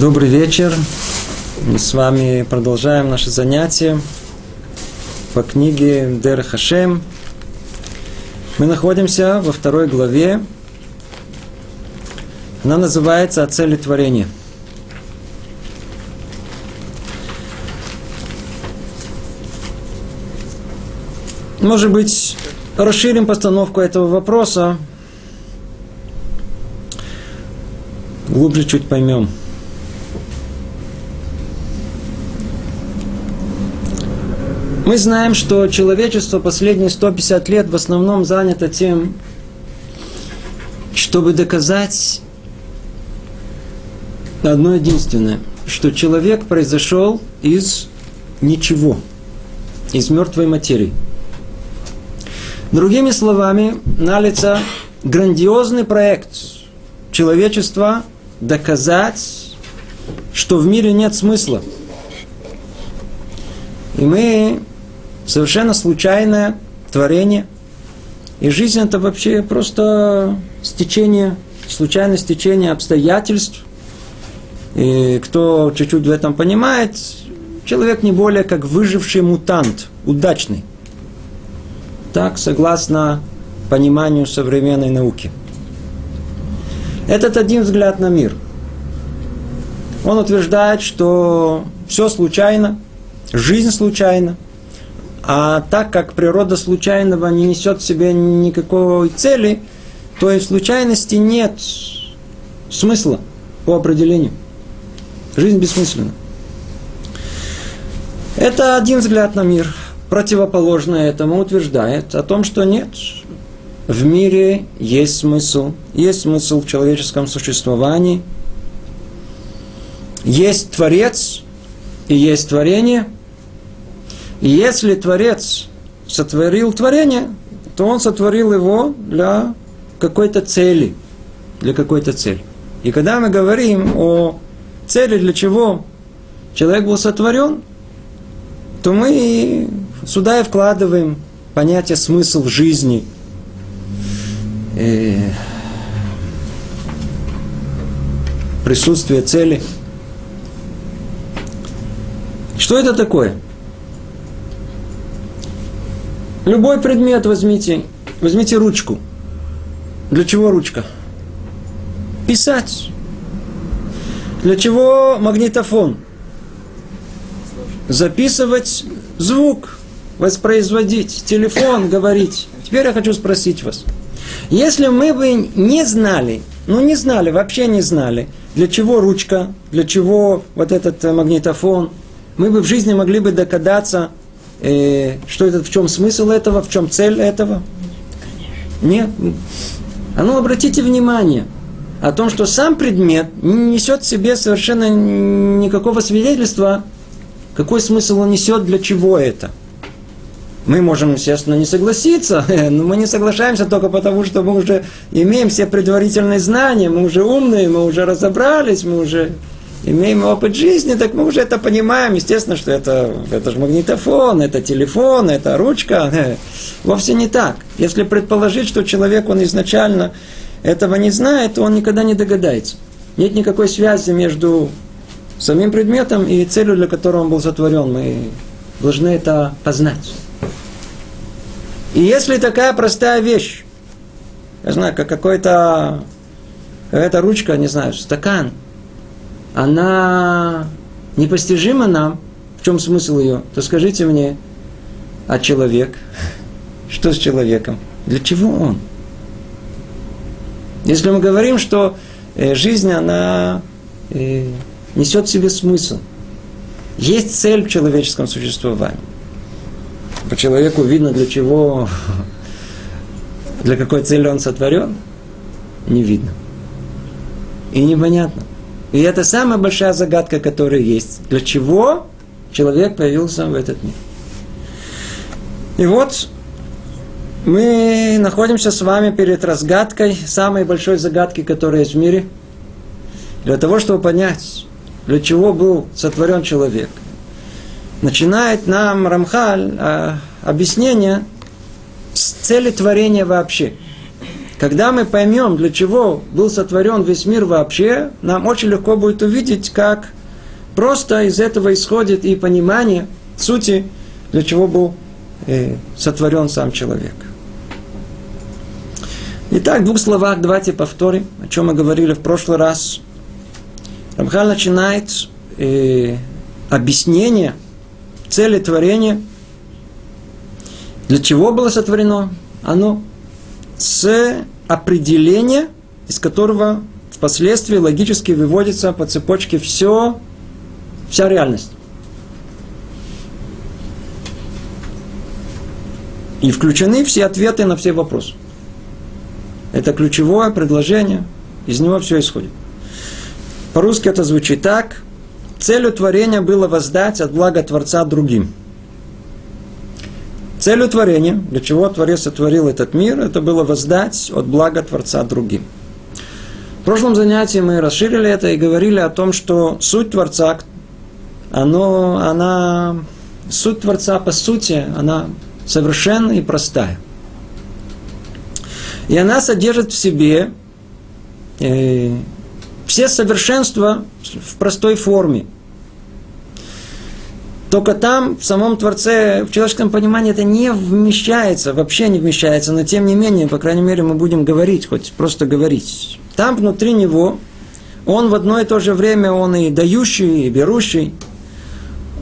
Добрый вечер. Мы с вами продолжаем наши занятия по книге Дер Хашем. Мы находимся во второй главе. Она называется «О цели творения». Может быть, расширим постановку этого вопроса, глубже чуть поймем – Мы знаем, что человечество последние 150 лет в основном занято тем, чтобы доказать одно единственное, что человек произошел из ничего, из мертвой материи. Другими словами, налица грандиозный проект человечества доказать, что в мире нет смысла. И мы совершенно случайное творение. И жизнь это вообще просто стечение, случайное стечение обстоятельств. И кто чуть-чуть в этом понимает, человек не более как выживший мутант, удачный. Так, согласно пониманию современной науки. Этот один взгляд на мир. Он утверждает, что все случайно, жизнь случайна – а так как природа случайного не несет в себе никакой цели, то и в случайности нет смысла по определению. Жизнь бессмысленна. Это один взгляд на мир. Противоположное этому утверждает о том, что нет. В мире есть смысл. Есть смысл в человеческом существовании. Есть Творец и есть творение – и если Творец сотворил творение, то он сотворил его для какой-то цели. Для какой-то цели. И когда мы говорим о цели, для чего человек был сотворен, то мы сюда и вкладываем понятие смысл жизни. И присутствие цели. Что это такое? Любой предмет возьмите. Возьмите ручку. Для чего ручка? Писать. Для чего магнитофон? Записывать звук, воспроизводить, телефон говорить. Теперь я хочу спросить вас. Если мы бы не знали, ну не знали, вообще не знали, для чего ручка, для чего вот этот магнитофон, мы бы в жизни могли бы догадаться, э, что это, в чем смысл этого, в чем цель этого? Нет. А ну, обратите внимание о том, что сам предмет не несет в себе совершенно никакого свидетельства, какой смысл он несет, для чего это. Мы можем, естественно, не согласиться, но мы не соглашаемся только потому, что мы уже имеем все предварительные знания, мы уже умные, мы уже разобрались, мы уже имеем опыт жизни, так мы уже это понимаем. Естественно, что это, это же магнитофон, это телефон, это ручка. Вовсе не так. Если предположить, что человек, он изначально этого не знает, то он никогда не догадается. Нет никакой связи между самим предметом и целью, для которой он был сотворен. Мы должны это познать. И если такая простая вещь, я знаю, как какой-то, какая-то ручка, не знаю, стакан – она непостижима нам, в чем смысл ее, то скажите мне, а человек? Что с человеком? Для чего он? Если мы говорим, что э, жизнь, она э, несет в себе смысл, есть цель в человеческом существовании. По человеку видно, для чего, для какой цели он сотворен, не видно. И непонятно. И это самая большая загадка, которая есть. Для чего человек появился в этот мир? И вот мы находимся с вами перед разгадкой самой большой загадки, которая есть в мире. Для того, чтобы понять, для чего был сотворен человек. Начинает нам Рамхаль а, объяснение с цели творения вообще. Когда мы поймем, для чего был сотворен весь мир вообще, нам очень легко будет увидеть, как просто из этого исходит и понимание сути, для чего был э, сотворен сам человек. Итак, в двух словах давайте повторим, о чем мы говорили в прошлый раз. Рамхал начинает э, объяснение цели творения, для чего было сотворено оно, с определения, из которого впоследствии логически выводится по цепочке все, вся реальность. И включены все ответы на все вопросы. Это ключевое предложение, из него все исходит. По-русски это звучит так. Целью творения было воздать от блага Творца другим. Целью творения, для чего Творец сотворил этот мир, это было воздать от блага Творца другим. В прошлом занятии мы расширили это и говорили о том, что суть Творца, оно, она, суть Творца по сути, она совершенная и простая – и она содержит в себе э, все совершенства в простой форме. Только там, в самом Творце, в человеческом понимании это не вмещается, вообще не вмещается, но тем не менее, по крайней мере, мы будем говорить, хоть просто говорить. Там внутри него, он в одно и то же время, он и дающий, и берущий,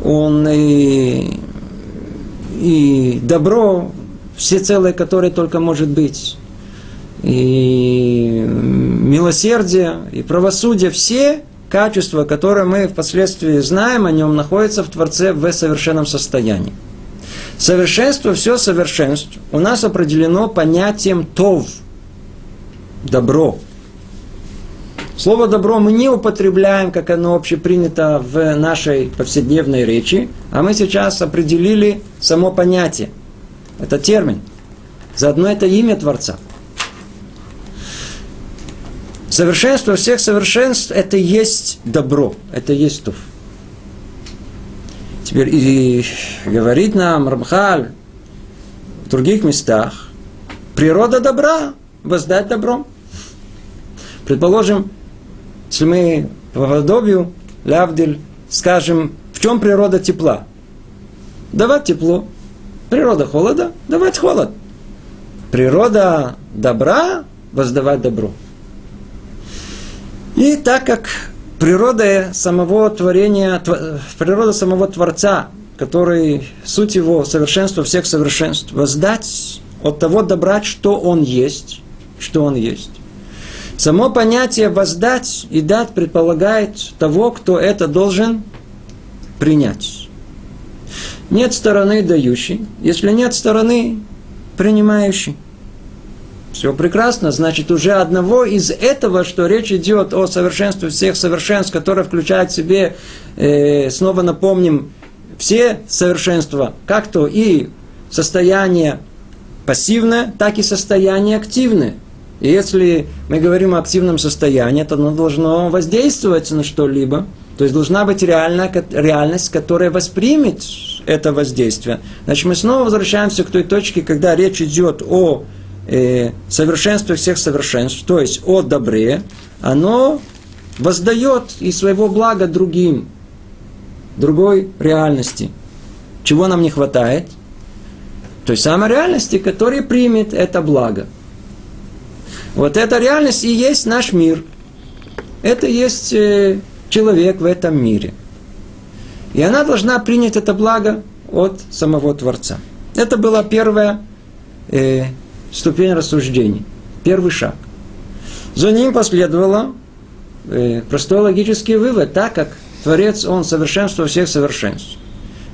он и, и добро, все целое, которое только может быть и милосердие, и правосудие, все качества, которые мы впоследствии знаем о нем, находятся в Творце в совершенном состоянии. Совершенство, все совершенство у нас определено понятием тов, добро. Слово добро мы не употребляем, как оно общепринято в нашей повседневной речи, а мы сейчас определили само понятие. Это термин. Заодно это имя Творца – Совершенство всех совершенств – это есть добро, это есть туф. Теперь и говорит нам Рамхаль в других местах, природа добра, воздать добром. Предположим, если мы по подобию, Лавдиль, скажем, в чем природа тепла? Давать тепло. Природа холода, давать холод. Природа добра, воздавать добро. И так как природа самого творения, природа самого Творца, который суть его совершенство всех совершенств, воздать от того добра, что он есть, что он есть. Само понятие воздать и дать предполагает того, кто это должен принять. Нет стороны дающей, если нет стороны принимающей. Все прекрасно, значит, уже одного из этого, что речь идет о совершенстве всех совершенств, которое включает в себе, э, снова напомним, все совершенства, как то и состояние пассивное, так и состояние активное. И если мы говорим о активном состоянии, то оно должно воздействовать на что-либо. То есть должна быть реальная, реальность, которая воспримет это воздействие. Значит, мы снова возвращаемся к той точке, когда речь идет о э, совершенство всех совершенств, то есть о добре, оно воздает из своего блага другим, другой реальности. Чего нам не хватает? Той самой реальности, которая примет это благо. Вот эта реальность и есть наш мир. Это есть э, человек в этом мире. И она должна принять это благо от самого Творца. Это была первая э, ступень рассуждений. Первый шаг. За ним последовало э, простой логический вывод, так как Творец, Он совершенство всех совершенств,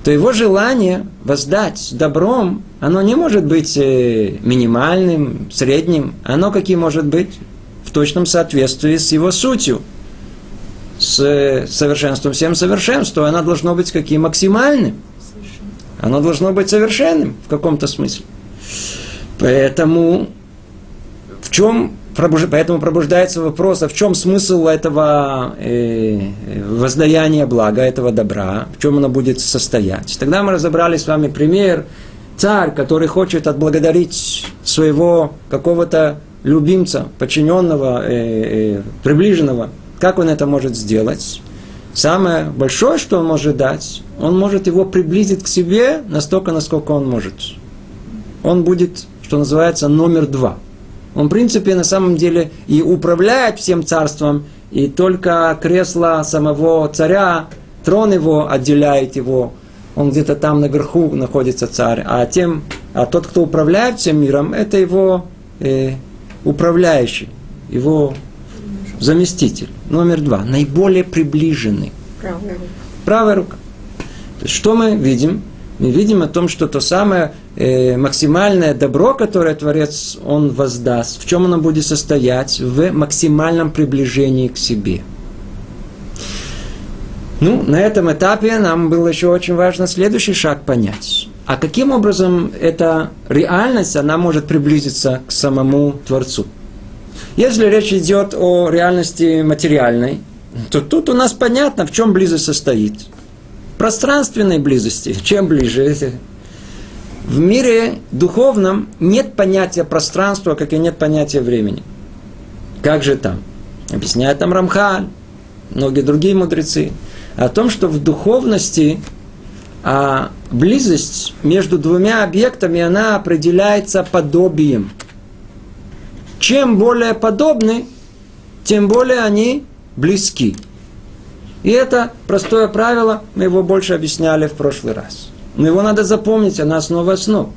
то его желание воздать добром, оно не может быть э, минимальным, средним, оно каким может быть? В точном соответствии с его сутью, с э, совершенством всем совершенством, оно должно быть каким максимальным. Оно должно быть совершенным в каком-то смысле. Поэтому в чем Поэтому пробуждается вопрос, а в чем смысл этого э, воздаяния блага, этого добра, в чем оно будет состоять. Тогда мы разобрали с вами пример, царь, который хочет отблагодарить своего какого-то любимца, подчиненного, э, э, приближенного, как он это может сделать? Самое большое, что он может дать, он может его приблизить к себе настолько, насколько он может. Он будет, что называется, номер два. Он, в принципе, на самом деле и управляет всем царством, и только кресло самого царя, трон его отделяет его. Он где-то там наверху находится царь. А, тем, а тот, кто управляет всем миром, это его э, управляющий, его заместитель. Номер два. Наиболее приближенный. Правая рука. Правая рука. Что мы видим? Мы видим о том, что то самое э, максимальное добро, которое Творец Он воздаст, в чем оно будет состоять? В максимальном приближении к себе. Ну, на этом этапе нам было еще очень важно следующий шаг понять. А каким образом эта реальность, она может приблизиться к самому Творцу? Если речь идет о реальности материальной, то тут у нас понятно, в чем близость состоит. Пространственной близости. Чем ближе? В мире духовном нет понятия пространства, как и нет понятия времени. Как же там? Объясняет там Рамхаль, многие другие мудрецы. О том, что в духовности а близость между двумя объектами, она определяется подобием – чем более подобны, тем более они близки. И это простое правило, мы его больше объясняли в прошлый раз. Но его надо запомнить, она основа основ.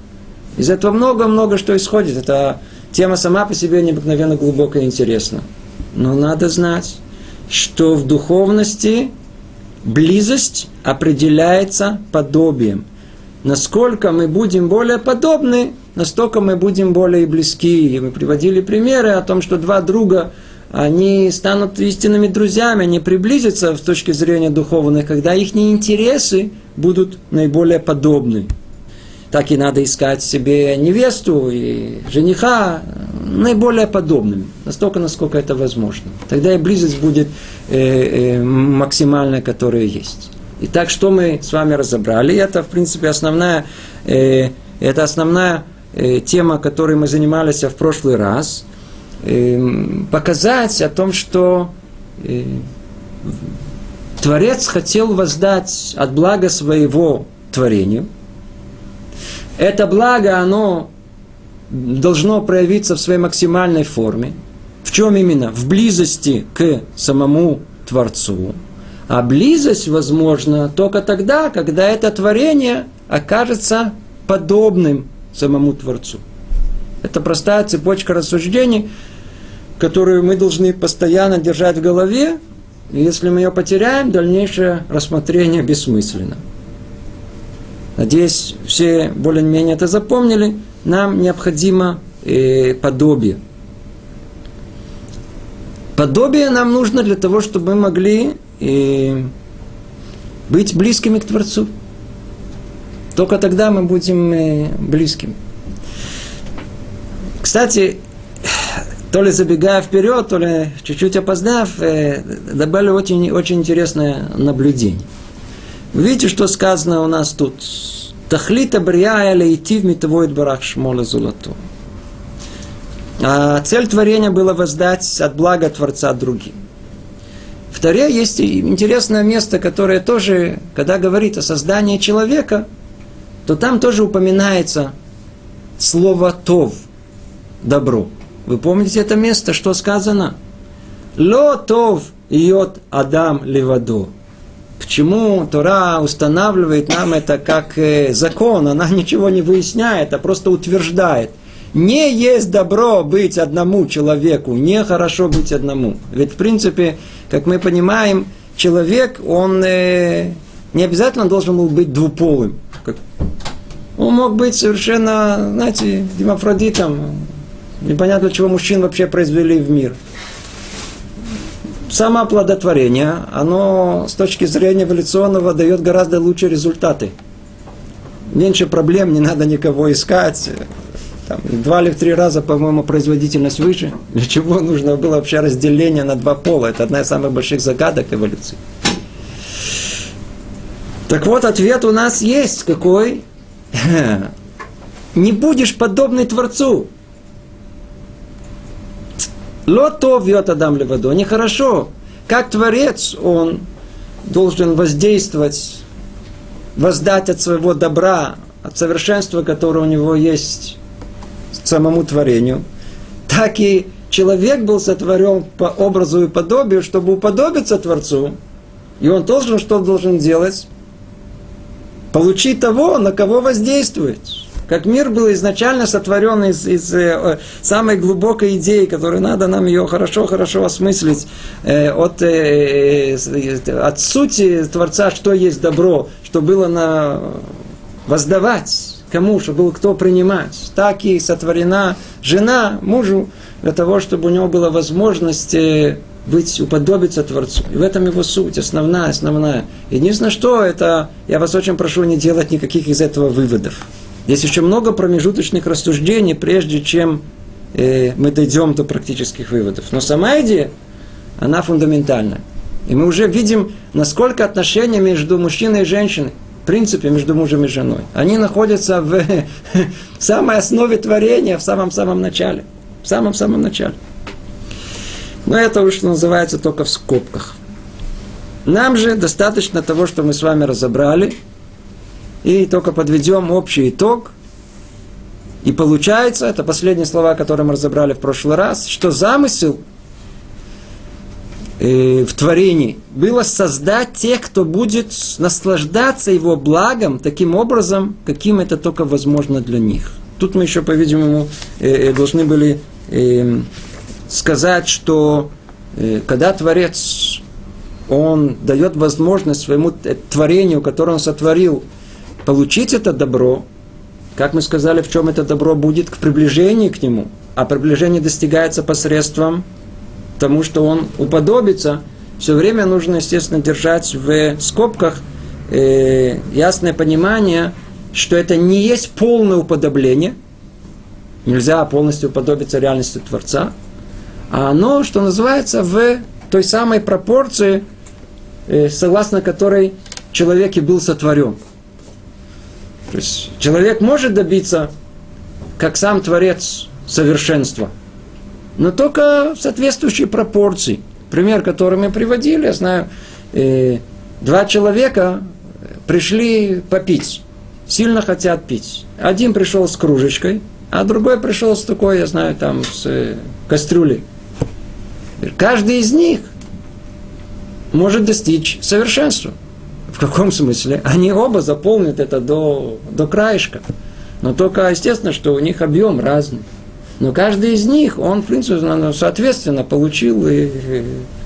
Из этого много-много что исходит. Это тема сама по себе необыкновенно глубокая и интересна. Но надо знать, что в духовности близость определяется подобием. Насколько мы будем более подобны, настолько мы будем более близки. И мы приводили примеры о том, что два друга, они станут истинными друзьями, они приблизятся с точки зрения духовной, когда их интересы будут наиболее подобны. Так и надо искать себе невесту и жениха наиболее подобными, настолько, насколько это возможно. Тогда и близость будет э, э, максимальная, которая есть. Итак, что мы с вами разобрали? Это, в принципе, основная, э, это основная Э, тема, которой мы занимались в прошлый раз, э, показать о том, что э, Творец хотел воздать от блага своего творению. Это благо, оно должно проявиться в своей максимальной форме. В чем именно? В близости к самому Творцу. А близость возможна только тогда, когда это творение окажется подобным самому Творцу. Это простая цепочка рассуждений, которую мы должны постоянно держать в голове, и если мы ее потеряем, дальнейшее рассмотрение бессмысленно. Надеюсь, все более-менее это запомнили. Нам необходимо э, подобие. Подобие нам нужно для того, чтобы мы могли э, быть близкими к Творцу. Только тогда мы будем э, близкими. Кстати, то ли забегая вперед, то ли чуть-чуть опоздав, э, добавили очень, очень интересное наблюдение. Видите, что сказано у нас тут? Тахлита брия идти в метовой барах шмола золоту. А цель творения была воздать от блага Творца другим. В Таре есть интересное место, которое тоже, когда говорит о создании человека, то там тоже упоминается слово «тов» – «добро». Вы помните это место, что сказано? «Ло тов йот адам левадо». Почему Тора устанавливает нам это как э, закон? Она ничего не выясняет, а просто утверждает. Не есть добро быть одному человеку, не хорошо быть одному. Ведь, в принципе, как мы понимаем, человек, он э, не обязательно должен был быть двуполым. Он мог быть совершенно, знаете, демофродитом. Непонятно, чего мужчин вообще произвели в мир. Само оплодотворение, оно с точки зрения эволюционного дает гораздо лучшие результаты. Меньше проблем, не надо никого искать. Там, два или в три раза, по-моему, производительность выше. Для чего нужно было вообще разделение на два пола? Это одна из самых больших загадок эволюции. Так вот, ответ у нас есть. Какой? не будешь подобный Творцу. Лото вьет Адам левадо. Нехорошо. Как Творец, он должен воздействовать, воздать от своего добра, от совершенства, которое у него есть самому творению. Так и человек был сотворен по образу и подобию, чтобы уподобиться Творцу. И он должен, что должен делать? Получить того, на кого воздействует. Как мир был изначально сотворен из, из э, самой глубокой идеи, которую надо нам ее хорошо-хорошо осмыслить, э, от, э, э, от сути Творца, что есть добро, что было на воздавать кому, чтобы было кто принимать. Так и сотворена жена мужу для того, чтобы у него была возможность э, быть, уподобиться Творцу. И в этом его суть, основная, основная. Единственное, что это, я вас очень прошу не делать никаких из этого выводов. Есть еще много промежуточных рассуждений, прежде чем э, мы дойдем до практических выводов. Но сама идея, она фундаментальна. И мы уже видим, насколько отношения между мужчиной и женщиной, в принципе, между мужем и женой, они находятся в, в самой основе творения, в самом-самом начале. В самом-самом начале. Но это уж называется только в скобках. Нам же достаточно того, что мы с вами разобрали – и только подведем общий итог. И получается, это последние слова, которые мы разобрали в прошлый раз, что замысел э, в творении было создать тех, кто будет наслаждаться его благом таким образом, каким это только возможно для них. Тут мы еще, по-видимому, э, э должны были э, сказать, что когда Творец, он дает возможность своему творению, которое он сотворил, получить это добро, как мы сказали, в чем это добро будет, к приближению к нему. А приближение достигается посредством тому, что он уподобится. Все время нужно, естественно, держать в скобках э, ясное понимание, что это не есть полное уподобление. Нельзя полностью уподобиться реальности Творца. А оно, что называется, в той самой пропорции, э, согласно которой человек и был сотворен. То есть человек может добиться, как сам Творец, совершенства, но только в соответствующей пропорции. Пример, который мы приводили, я знаю, э, два человека пришли попить, сильно хотят пить. Один пришел с кружечкой, а другой пришел с такой, я знаю, там, с э, кастрюлей. Каждый из них может достичь совершенства. В каком смысле? Они оба заполнят это до, до краешка. Но только, естественно, что у них объем разный. Но каждый из них, он, в принципе, соответственно, получил и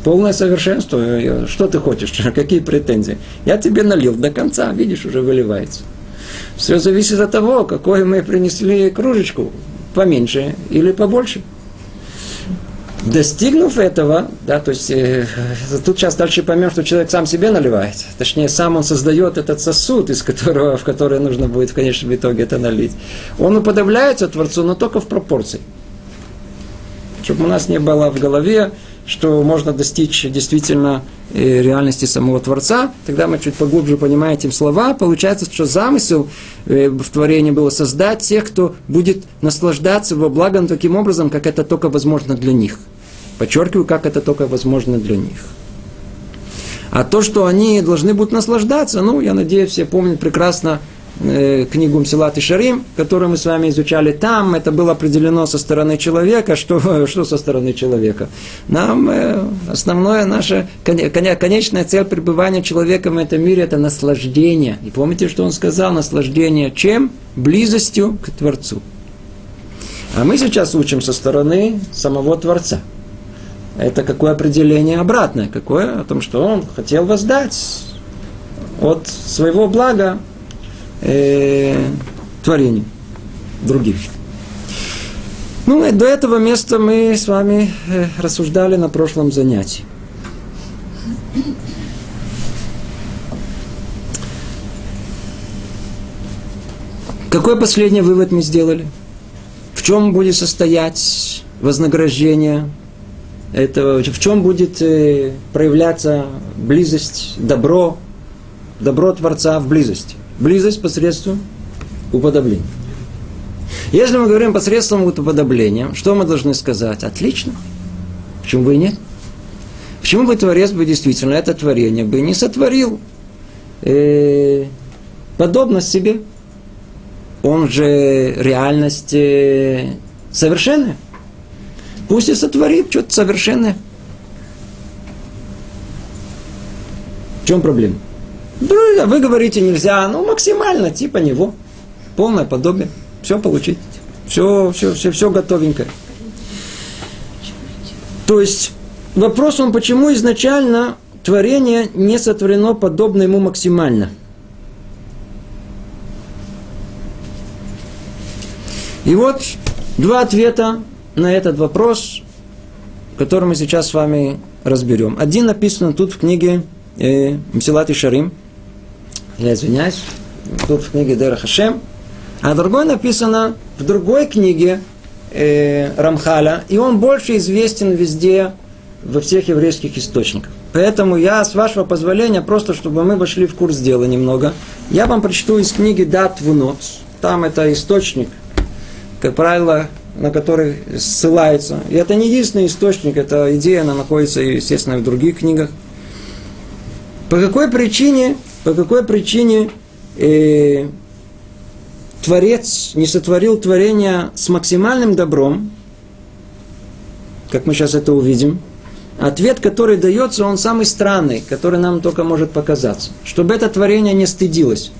полное совершенство. Что ты хочешь? Какие претензии? Я тебе налил до конца, видишь, уже выливается. Все зависит от того, какой мы принесли кружечку, поменьше или побольше. Достигнув этого, да, то есть э, тут сейчас дальше поймем, что человек сам себе наливает. Точнее, сам он создает этот сосуд, из которого, в который нужно будет в конечном итоге это налить. Он уподобляется Творцу, но только в пропорции. Чтобы у нас не было в голове, что можно достичь действительно э, реальности самого Творца, тогда мы чуть поглубже понимаем эти слова. Получается, что замысел э, в творении было создать тех, кто будет наслаждаться его благом таким образом, как это только возможно для них – Подчеркиваю, как это только возможно для них. А то, что они должны будут наслаждаться, ну, я надеюсь, все помнят прекрасно э, книгу Мсилат и Шарим, которую мы с вами изучали там, это было определено со стороны человека. Что, что со стороны человека? Нам э, основное наше, конечная цель пребывания человека в этом мире – это наслаждение. И помните, что он сказал? Наслаждение чем? Близостью к Творцу. А мы сейчас учим со стороны самого Творца – это какое определение обратное? Какое? О том, что он хотел воздать от своего блага э, творению другим. Ну, до этого места мы с вами э, рассуждали на прошлом занятии. Какой последний вывод мы сделали? В чем будет состоять вознаграждение это, в чем будет э, проявляться близость, добро, добро Творца в близости. Близость посредством уподобления. Если мы говорим посредством уподобления, что мы должны сказать? Отлично. Почему бы и нет? Почему бы Творец бы действительно это творение бы не сотворил э, подобно себе? Он же реальность э, совершенная. Пусть и сотворит что-то совершенное. В чем проблема? Вы говорите нельзя, ну максимально, типа него. Полное подобие. Все получить. Все, все, все, все готовенькое. То есть вопрос он, почему изначально творение не сотворено подобно ему максимально. И вот два ответа на этот вопрос, который мы сейчас с вами разберем. Один написан тут в книге э, Мсилат и Шарим. Я извиняюсь. Тут в книге Дера Хашем. А другой написано в другой книге э, Рамхаля, и он больше известен везде, во всех еврейских источниках. Поэтому я, с вашего позволения, просто чтобы мы вошли в курс дела немного, я вам прочту из книги Дат Вунот. Там это источник, как правило, на который ссылается. И это не единственный источник, эта идея, она находится, естественно, в других книгах. По какой причине, по какой причине э, Творец не сотворил творение с максимальным добром, как мы сейчас это увидим, ответ, который дается, он самый странный, который нам только может показаться. Чтобы это творение не стыдилось.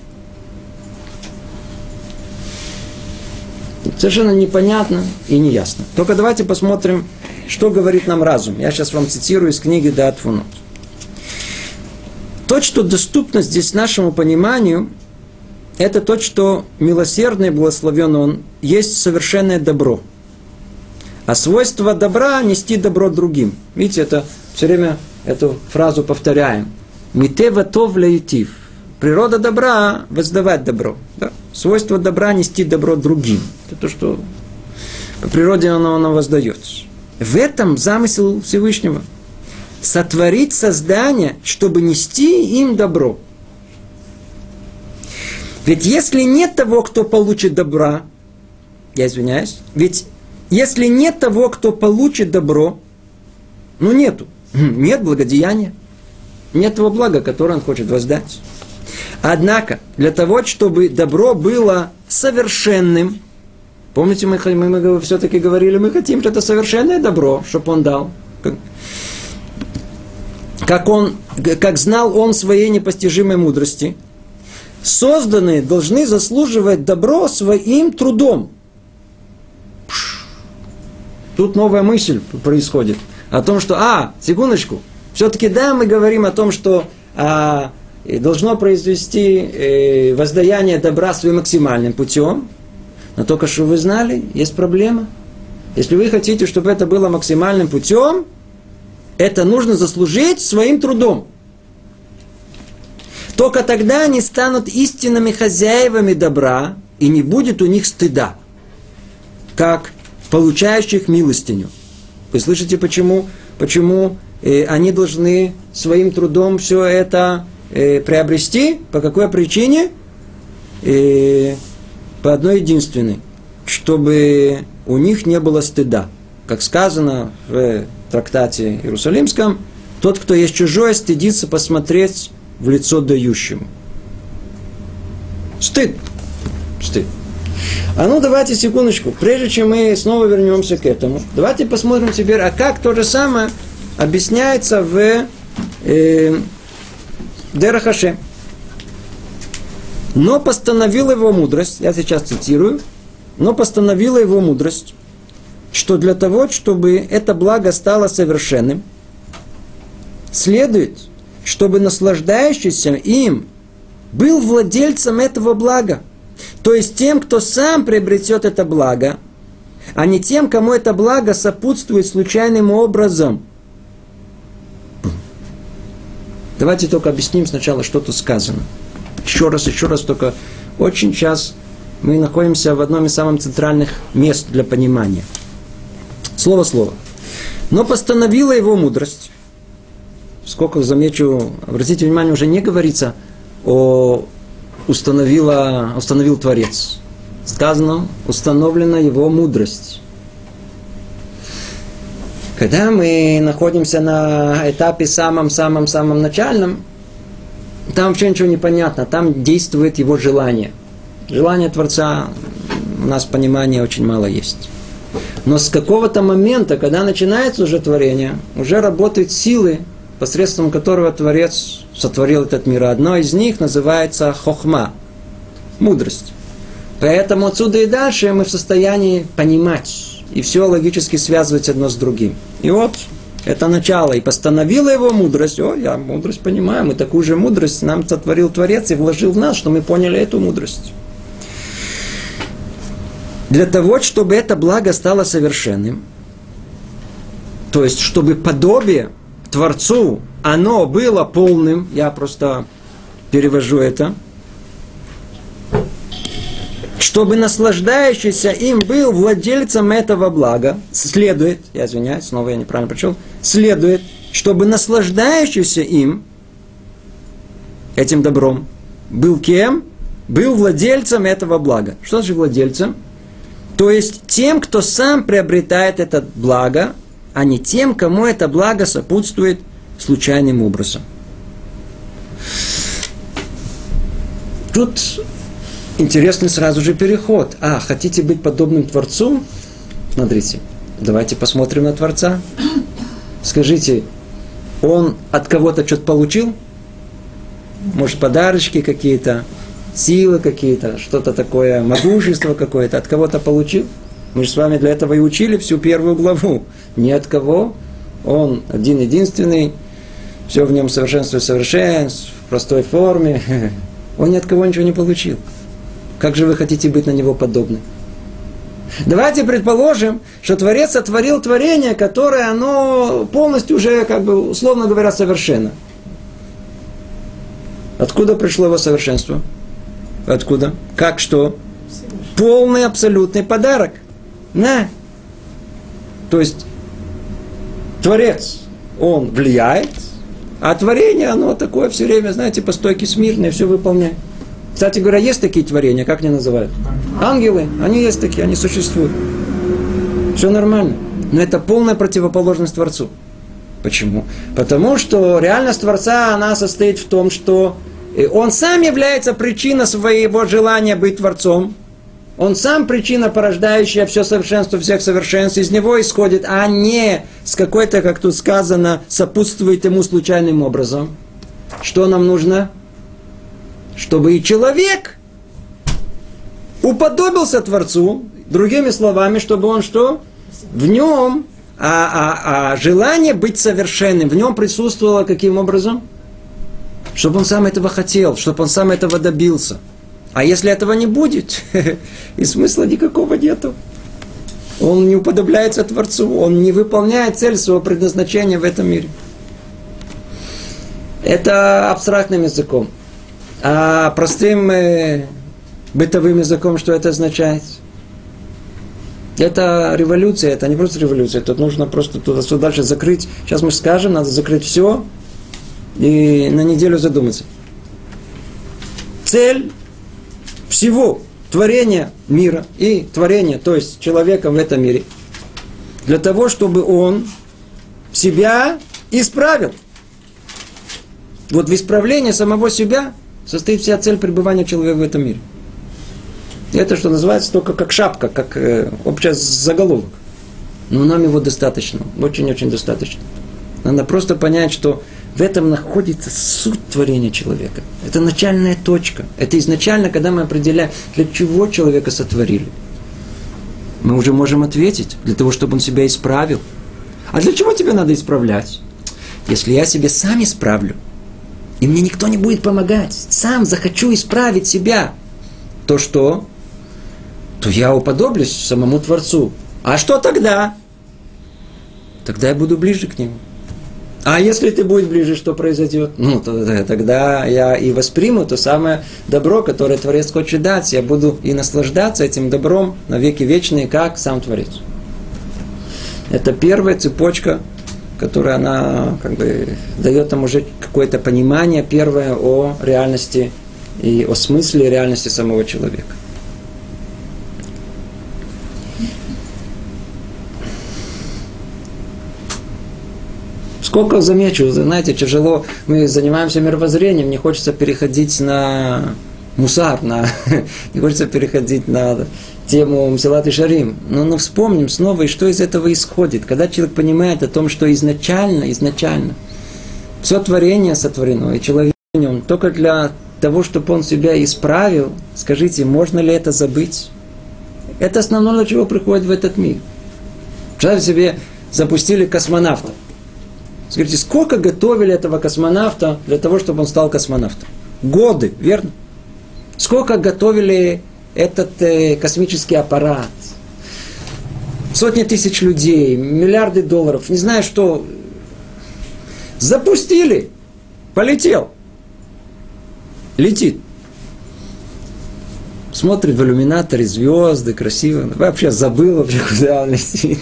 Совершенно непонятно и неясно. Только давайте посмотрим, что говорит нам разум. Я сейчас вам цитирую из книги Датфунот. То, что доступно здесь нашему пониманию, это то, что милосердный, благословен он, есть совершенное добро. А свойство добра – нести добро другим. Видите, это все время эту фразу повторяем. Митева тов. Природа добра – воздавать добро. Да? Свойство добра – нести добро другим. Это то, что по природе оно, оно воздается. В этом замысел Всевышнего. Сотворить создание, чтобы нести им добро – ведь если нет того, кто получит добра, я извиняюсь, ведь если нет того, кто получит добро, ну нету, нет благодеяния, нет того блага, которое он хочет воздать. Однако, для того, чтобы добро было совершенным, помните, мы, мы, мы все-таки говорили, мы хотим что-то совершенное добро, чтобы он дал. Как, он, как знал он своей непостижимой мудрости – созданные должны заслуживать добро своим трудом. Тут новая мысль происходит о том, что, а, секундочку, все-таки да, мы говорим о том, что а, должно произвести э, воздаяние добра своим максимальным путем, но только что вы знали, есть проблема. Если вы хотите, чтобы это было максимальным путем, это нужно заслужить своим трудом. Только тогда они станут истинными хозяевами добра, и не будет у них стыда, как получающих милостиню. Вы слышите, почему, почему э, они должны своим трудом все это э, приобрести? По какой причине? Э, по одной единственной, чтобы у них не было стыда. Как сказано в трактате Иерусалимском, тот, кто есть чужой, стыдится посмотреть в лицо дающему. Стыд. Стыд. А ну давайте секундочку, прежде чем мы снова вернемся к этому, давайте посмотрим теперь, а как то же самое объясняется в э, Дерахаше. Но постановила его мудрость, я сейчас цитирую, но постановила его мудрость, что для того, чтобы это благо стало совершенным, следует чтобы наслаждающийся им был владельцем этого блага. То есть тем, кто сам приобретет это благо, а не тем, кому это благо сопутствует случайным образом. Давайте только объясним сначала, что тут сказано. Еще раз, еще раз, только очень сейчас мы находимся в одном из самых центральных мест для понимания. Слово-слово. Но постановила его мудрость сколько замечу, обратите внимание, уже не говорится о установила, установил Творец. Сказано, установлена его мудрость. Когда мы находимся на этапе самом-самом-самом начальном, там вообще ничего не понятно, там действует его желание. Желание Творца у нас понимания очень мало есть. Но с какого-то момента, когда начинается уже творение, уже работают силы, посредством которого Творец сотворил этот мир. Одно из них называется хохма, мудрость. Поэтому отсюда и дальше мы в состоянии понимать и все логически связывать одно с другим. И вот это начало. И постановила его мудрость. О, я мудрость понимаю, мы такую же мудрость нам сотворил Творец и вложил в нас, что мы поняли эту мудрость. Для того, чтобы это благо стало совершенным, то есть, чтобы подобие Творцу, оно было полным, я просто перевожу это, чтобы наслаждающийся им был владельцем этого блага, следует, я извиняюсь, снова я неправильно прочел, следует, чтобы наслаждающийся им, этим добром, был кем? Был владельцем этого блага. Что значит владельцем? То есть тем, кто сам приобретает это благо, а не тем, кому это благо сопутствует случайным образом. Тут интересный сразу же переход. А, хотите быть подобным Творцу? Смотрите, давайте посмотрим на Творца. Скажите, он от кого-то что-то получил? Может, подарочки какие-то, силы какие-то, что-то такое, могущество какое-то от кого-то получил? Мы же с вами для этого и учили всю первую главу. Ни от кого. Он один-единственный. Все в нем совершенство и совершенств, в простой форме. Он ни от кого ничего не получил. Как же вы хотите быть на него подобны? Давайте предположим, что Творец сотворил творение, которое оно полностью уже, как бы, условно говоря, совершенно. Откуда пришло его совершенство? Откуда? Как что? Полный абсолютный подарок. На. То есть Творец, он влияет, а творение, оно такое все время, знаете, по стойке смирное, все выполняет. Кстати говоря, есть такие творения, как они называют? Ангелы, они есть такие, они существуют. Все нормально. Но это полная противоположность Творцу. Почему? Потому что реальность Творца, она состоит в том, что э, он сам является причиной своего желания быть Творцом, он сам причина, порождающая все совершенство всех совершенств, из него исходит, а не с какой-то, как тут сказано, сопутствует ему случайным образом. Что нам нужно? Чтобы и человек уподобился Творцу, другими словами, чтобы он что? В нем, а, а, а желание быть совершенным, в нем присутствовало каким образом? Чтобы он сам этого хотел, чтобы он сам этого добился – а если этого не будет, и смысла никакого нету. Он не уподобляется Творцу, он не выполняет цель своего предназначения в этом мире. Это абстрактным языком. А простым э, бытовым языком что это означает? Это революция, это не просто революция, тут нужно просто туда-сюда дальше закрыть. Сейчас мы скажем, надо закрыть все и на неделю задуматься. Цель всего творения мира и творения, то есть человека в этом мире, для того, чтобы он себя исправил. Вот в исправлении самого себя состоит вся цель пребывания человека в этом мире. Это, что называется, только как шапка, как э, общий заголовок. Но нам его достаточно, очень-очень достаточно. Надо просто понять, что в этом находится суть творения человека. Это начальная точка. Это изначально, когда мы определяем, для чего человека сотворили. Мы уже можем ответить, для того, чтобы он себя исправил. А для чего тебе надо исправлять? Если я себе сам исправлю, и мне никто не будет помогать, сам захочу исправить себя, то что? То я уподоблюсь самому Творцу. А что тогда? Тогда я буду ближе к Нему. А если ты будешь ближе, что произойдет? Ну, тогда я и восприму то самое добро, которое Творец хочет дать. Я буду и наслаждаться этим добром на веки вечные, как сам Творец. Это первая цепочка, которая она как бы дает нам уже какое-то понимание первое о реальности и о смысле реальности самого человека. Сколько замечу, знаете, тяжело, мы занимаемся мировоззрением, не хочется переходить на мусар, на, не хочется переходить на тему Мсилат и Шарим. Но, но вспомним снова, и что из этого исходит. Когда человек понимает о том, что изначально, изначально, все творение сотворено, и человек в нем только для того, чтобы он себя исправил, скажите, можно ли это забыть? Это основное, для чего приходит в этот мир. Представьте себе, запустили космонавта. Скажите, сколько готовили этого космонавта для того, чтобы он стал космонавтом? Годы, верно? Сколько готовили этот э, космический аппарат? Сотни тысяч людей, миллиарды долларов, не знаю что. Запустили, полетел, летит смотрит в иллюминаторе звезды, красиво. Вообще забыл вообще, куда он летит.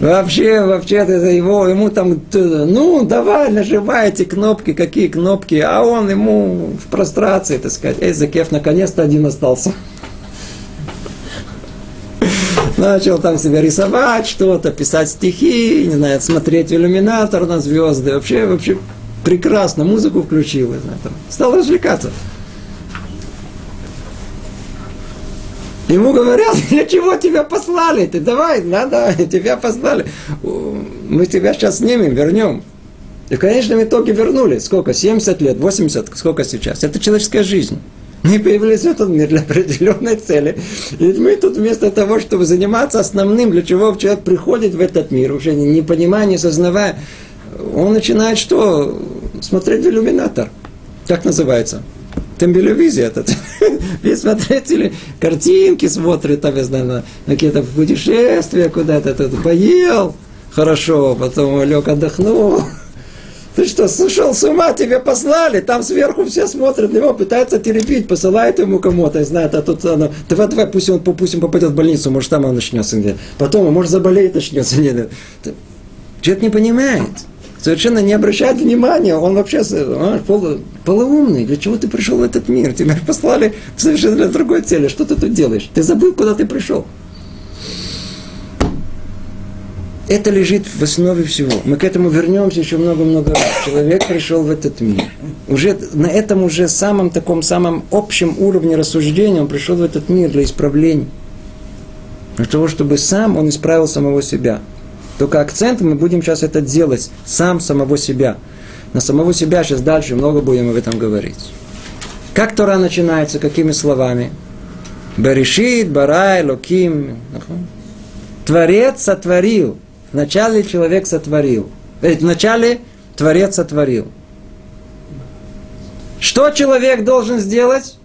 Вообще, вообще, это его, ему там, ну, давай, нажимай эти кнопки, какие кнопки, а он ему в прострации, так сказать, эй, Закев, наконец-то один остался. Начал там себе рисовать что-то, писать стихи, не знаю, смотреть в иллюминатор на звезды. Вообще, вообще прекрасно, музыку включил. Стал развлекаться. Ему говорят, для чего тебя послали? Ты давай, надо, тебя послали. Мы тебя сейчас снимем, вернем. И в конечном итоге вернули. Сколько? 70 лет, 80, сколько сейчас? Это человеческая жизнь. Мы появились в этом мире для определенной цели. И мы тут вместо того, чтобы заниматься основным, для чего человек приходит в этот мир, уже не понимая, не сознавая, он начинает что? Смотреть в иллюминатор. Как называется? Тембелевизия этот. Весь смотрители картинки смотрят, там, я знаю, на, какие-то путешествия куда-то, тут поел хорошо, потом лег отдохнул. Ты что, сошел с ума, тебя послали, там сверху все смотрят на него, пытаются теребить, посылают ему кому-то, и знают, а тут оно, давай, давай, пусть он, пусть он попадет в больницу, может там он начнется Потом, может заболеет, начнется где Человек не понимает совершенно не обращает внимания, он вообще он полу. Для чего ты пришел в этот мир? Тебя послали совершенно для другой цели. Что ты тут делаешь? Ты забыл, куда ты пришел. Это лежит в основе всего. Мы к этому вернемся еще много-много раз. Человек пришел в этот мир. Уже на этом уже самом таком самом общем уровне рассуждения он пришел в этот мир для исправления. Для того, чтобы сам он исправил самого себя. Только акцент мы будем сейчас это делать, сам самого себя. На самого себя сейчас дальше много будем об этом говорить. Как Тора начинается, какими словами? Берешит, Барай, Локим. Творец сотворил. Вначале человек сотворил. Ведь вначале Творец сотворил. Что человек должен сделать?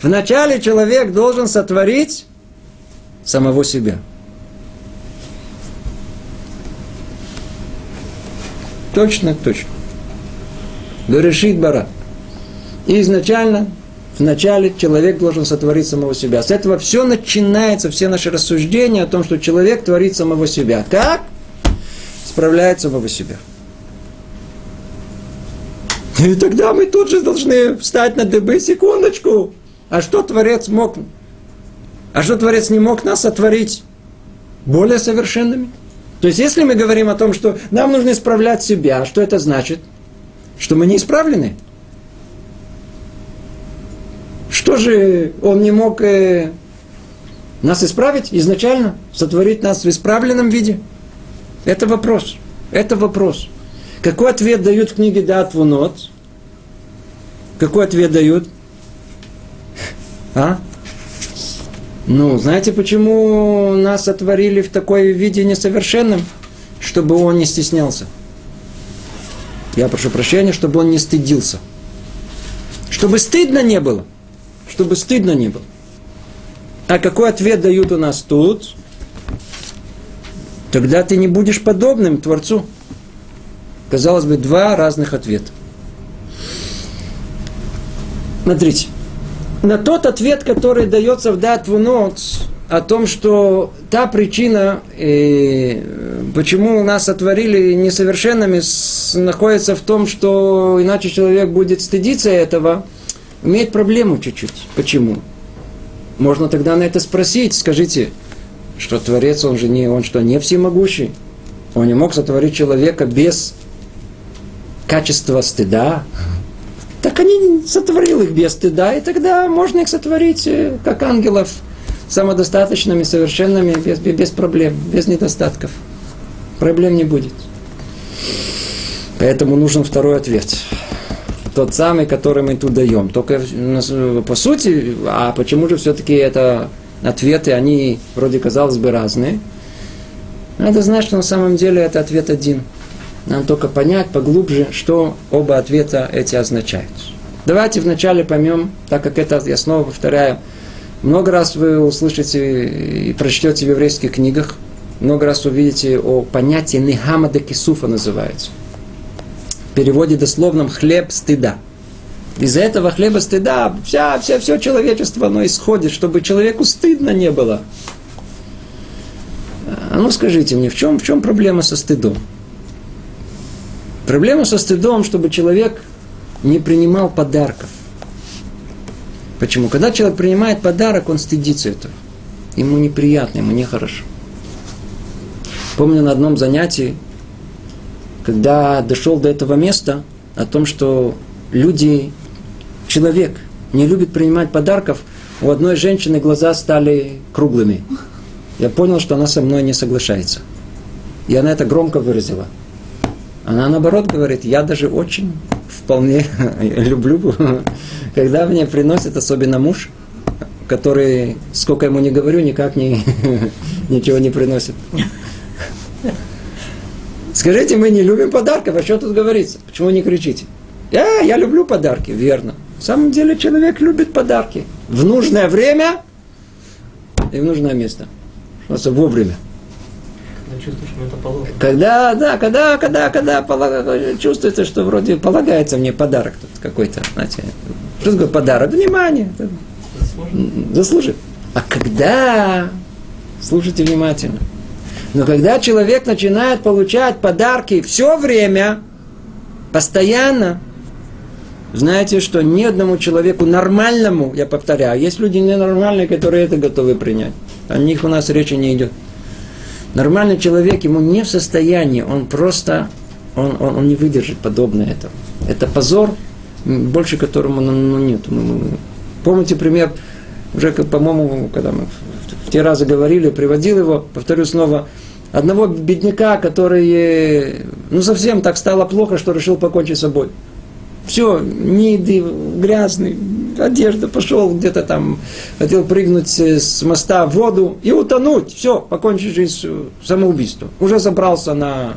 Вначале человек должен сотворить самого себя. Точно, точно. Дорешит бара. И изначально, в начале человек должен сотворить самого себя. С этого все начинается, все наши рассуждения о том, что человек творит самого себя. Как? Справляет самого себя. И тогда мы тут же должны встать на дыбы, секундочку. А что Творец мог? А что Творец не мог нас сотворить более совершенными? То есть, если мы говорим о том, что нам нужно исправлять себя, что это значит? Что мы не исправлены. Что же он не мог э, нас исправить изначально, сотворить нас в исправленном виде? Это вопрос. Это вопрос. Какой ответ дают в книге Дат Вунот? Какой ответ дают? А? Ну, знаете, почему нас сотворили в такой виде несовершенным? Чтобы он не стеснялся. Я прошу прощения, чтобы он не стыдился. Чтобы стыдно не было. Чтобы стыдно не было. А какой ответ дают у нас тут? Тогда ты не будешь подобным Творцу. Казалось бы, два разных ответа. Смотрите на тот ответ, который дается в датву нот, о том, что та причина, э, почему нас сотворили несовершенными, находится в том, что иначе человек будет стыдиться этого, имеет проблему чуть-чуть. Почему? Можно тогда на это спросить, скажите, что Творец, он же не, он что, не всемогущий? Он не мог сотворить человека без качества стыда. Так они сотворил их без стыда, и тогда можно их сотворить э, как ангелов самодостаточными, совершенными, без, без проблем, без недостатков. Проблем не будет. Поэтому нужен второй ответ. Тот самый, который мы тут даем. Только по сути, а почему же все-таки это ответы, они вроде казалось бы разные. Надо знать, что на самом деле это ответ один. Нам только понять поглубже, что оба ответа эти означают. Давайте вначале поймем, так как это, я снова повторяю, много раз вы услышите и прочтете в еврейских книгах, много раз увидите о понятии Нехама де Кисуфа называется. В переводе дословном «хлеб стыда». Из-за этого хлеба стыда вся, вся, все человечество оно исходит, чтобы человеку стыдно не было. А ну скажите мне, в чем, в чем проблема со стыдом? Проблема со стыдом, чтобы человек не принимал подарков. Почему? Когда человек принимает подарок, он стыдится этого. Ему неприятно, ему нехорошо. Помню на одном занятии, когда дошел до этого места, о том, что люди, человек не любит принимать подарков, у одной женщины глаза стали круглыми. Я понял, что она со мной не соглашается. И она это громко выразила. Она наоборот говорит, я даже очень вполне люблю, когда мне приносит, особенно муж, который, сколько ему не говорю, никак не, ничего не приносит. Скажите, мы не любим подарков, а что тут говорится? Почему не кричите? Я, я люблю подарки, верно. На самом деле человек любит подарки. В нужное время и в нужное место. Просто вовремя. Когда чувствуешь, что это положено. Когда, да, когда, когда, когда полаг... чувствуется, что вроде полагается мне подарок тут какой-то, знаете. Что такое подарок? Внимание. Заслужит. А когда, слушайте внимательно, но когда человек начинает получать подарки все время, постоянно, знаете, что ни одному человеку нормальному, я повторяю, есть люди ненормальные, которые это готовы принять. О них у нас речи не идет. Нормальный человек, ему не в состоянии, он просто, он, он, он не выдержит подобное этого. Это позор, больше которому ну, ну, нет. Помните пример, уже, по-моему, когда мы в те разы говорили, приводил его, повторю снова, одного бедняка, который, ну, совсем так стало плохо, что решил покончить с собой. Все, ниды, грязный, одежда, пошел где-то там, хотел прыгнуть с моста в воду и утонуть. Все, покончить жизнь самоубийством. Уже забрался на,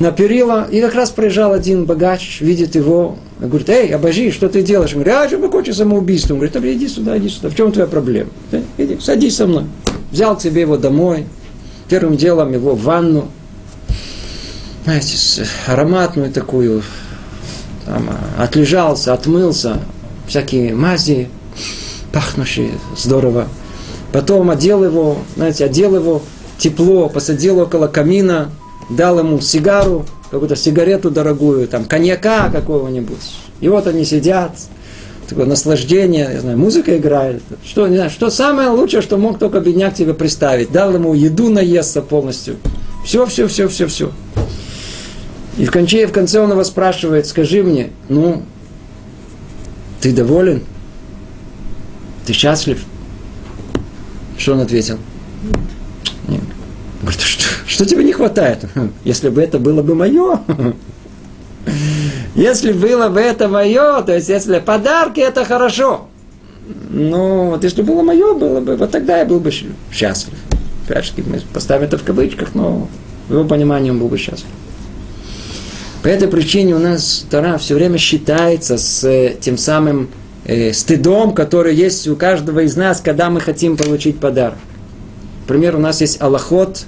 на перила, и как раз приезжал один богач, видит его, говорит, эй, обожи, что ты делаешь? Он говорит, а, я покончу самоубийством. Он говорит, иди сюда, иди сюда, в чем твоя проблема? Иди, садись со мной. Взял к себе его домой, первым делом его в ванну, знаете, ароматную такую, там, отлежался, отмылся, всякие мази, пахнущие здорово. Потом одел его, знаете, одел его тепло, посадил около камина, дал ему сигару, какую-то сигарету дорогую, там, коньяка какого-нибудь. И вот они сидят, такое наслаждение, я знаю, музыка играет. Что, не знаю, что самое лучшее, что мог только бедняк тебе представить. Дал ему еду наесться полностью. Все, все, все, все, все. И в конце, в конце он его спрашивает, скажи мне, ну, ты доволен? Ты счастлив? Что он ответил? Нет. Говорит, что, что тебе не хватает? Если бы это было бы мое. Если было бы это мое, то есть если подарки, это хорошо. Ну, вот если было мое, было бы, вот тогда я был бы счастлив. Опять мы поставим это в кавычках, но в его понимании он был бы счастлив. По этой причине у нас Тара все время считается с э, тем самым э, стыдом, который есть у каждого из нас, когда мы хотим получить подарок. Например, у нас есть Аллахот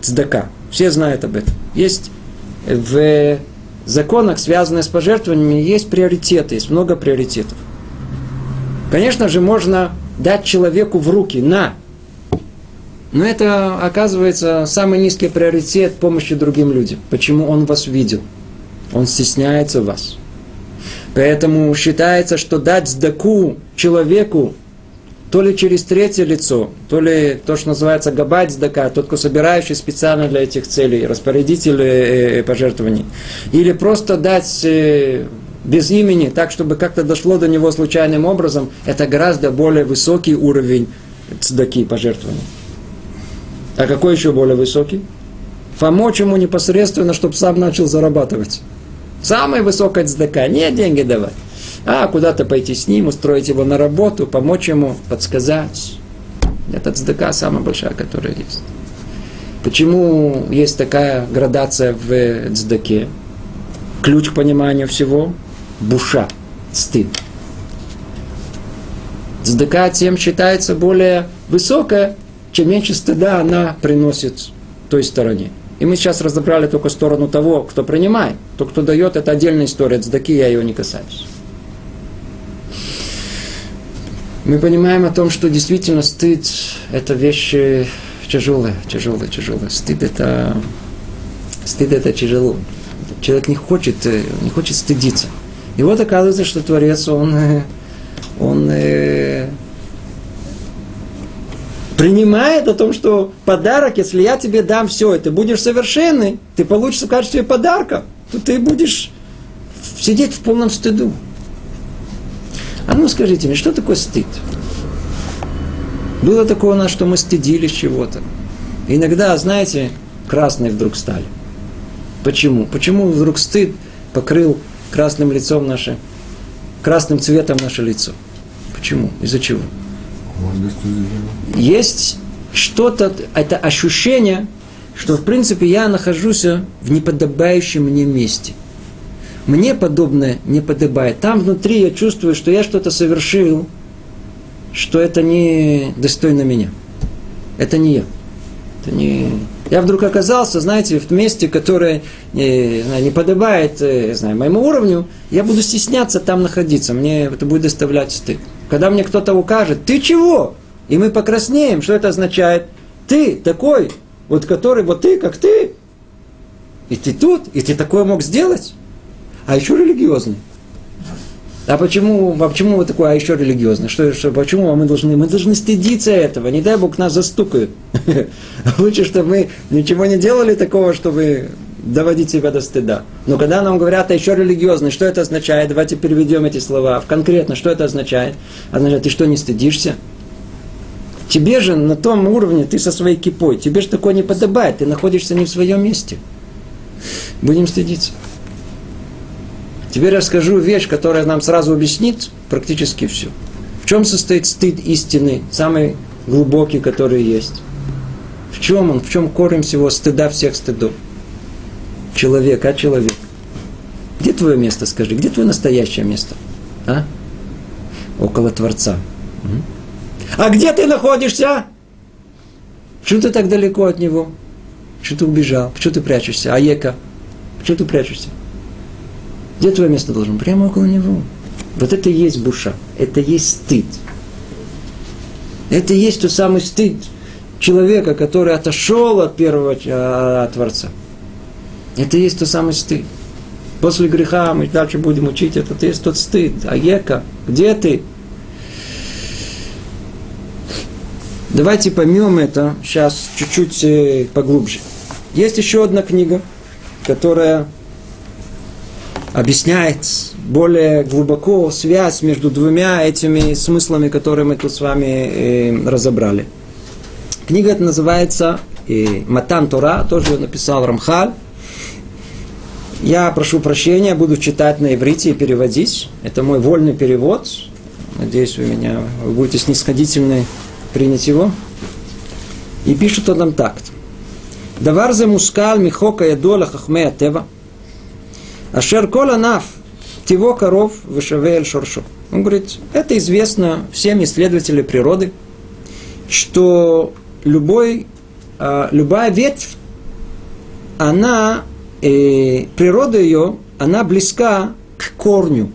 Цдака. Все знают об этом. Есть в законах, связанных с пожертвованиями, есть приоритеты, есть много приоритетов. Конечно же, можно дать человеку в руки на. Но это, оказывается, самый низкий приоритет помощи другим людям. Почему он вас видел? Он стесняется вас. Поэтому считается, что дать сдаку человеку то ли через третье лицо, то ли то, что называется габайт сдака, тот, кто собирающий специально для этих целей, распорядитель э, пожертвований, или просто дать э, без имени, так, чтобы как-то дошло до него случайным образом, это гораздо более высокий уровень цдаки пожертвований. А какой еще более высокий? Помочь ему непосредственно, чтобы сам начал зарабатывать. Самая высокая цдака, не деньги давать а куда-то пойти с ним, устроить его на работу, помочь ему, подсказать. Это цдака самая большая, которая есть. Почему есть такая градация в цдаке? Ключ к пониманию всего – буша, стыд. Цдака тем считается более высокая, чем меньше стыда она приносит той стороне. И мы сейчас разобрали только сторону того, кто принимает. То, кто дает, это отдельная история. Цдаки я ее не касаюсь. мы понимаем о том, что действительно стыд – это вещь тяжелая, тяжелая, тяжелая. Стыд – это, стыд – это тяжело. Человек не хочет, не хочет стыдиться. И вот оказывается, что Творец, он, он э, принимает о том, что подарок, если я тебе дам все, и ты будешь совершенный, ты получишь в качестве подарка, то ты будешь сидеть в полном стыду. А ну скажите мне, что такое стыд? Было такое у нас, что мы стыдились чего-то. Иногда, знаете, красные вдруг стали. Почему? Почему вдруг стыд покрыл красным лицом наше, красным цветом наше лицо? Почему? Из-за чего? Есть что-то, это ощущение, что в принципе я нахожусь в неподобающем мне месте – мне подобное не подобает. Там внутри я чувствую, что я что-то совершил, что это не достойно меня. Это не я. Это не... Я вдруг оказался, знаете, в месте, которое не, не подобает не знаю, моему уровню, я буду стесняться там находиться. Мне это будет доставлять стыд. Когда мне кто-то укажет, ты чего? И мы покраснеем, что это означает? Ты такой, вот который, вот ты, как ты. И ты тут, и ты такое мог сделать а еще религиозный. А почему, а почему вы такой, а еще религиозный? Что, что, почему мы должны, мы должны стыдиться этого, не дай Бог нас застукают. Лучше, чтобы мы ничего не делали такого, чтобы доводить себя до стыда. Но когда нам говорят, а еще религиозный, что это означает? Давайте переведем эти слова. Конкретно, что это означает? Означает, ты что, не стыдишься? Тебе же на том уровне, ты со своей кипой, тебе же такое не подобает, ты находишься не в своем месте. Будем стыдиться. Теперь расскажу вещь, которая нам сразу объяснит практически все. В чем состоит стыд истины, самый глубокий, который есть? В чем он? В чем корень всего стыда всех стыдов? Человек, а человек? Где твое место, скажи? Где твое настоящее место? А? Около Творца. А где ты находишься? Почему ты так далеко от него? Почему ты убежал? Почему ты прячешься? Аека? Почему ты прячешься? Где твое место должно? Прямо около него. Вот это и есть буша. Это и есть стыд. Это и есть тот самый стыд человека, который отошел от первого а, от Творца. Это и есть тот самый стыд. После греха мы дальше будем учить, это есть тот стыд. Аека, где ты? Давайте поймем это сейчас чуть-чуть э, поглубже. Есть еще одна книга, которая объясняет более глубоко связь между двумя этими смыслами, которые мы тут с вами э, разобрали. Книга эта называется э, Матан Тора, тоже ее написал Рамхаль. Я прошу прощения, буду читать на иврите и переводить. Это мой вольный перевод. Надеюсь, вы меня вы будете снисходительны принять его. И пишет он нам так. Давар за мускал михока ядуа лахахмея тева – Ашер кола нав, тиво коров вышавель шоршо. Он говорит, это известно всем исследователям природы, что любой, а, любая ветвь, она, э, природа ее, она близка к корню.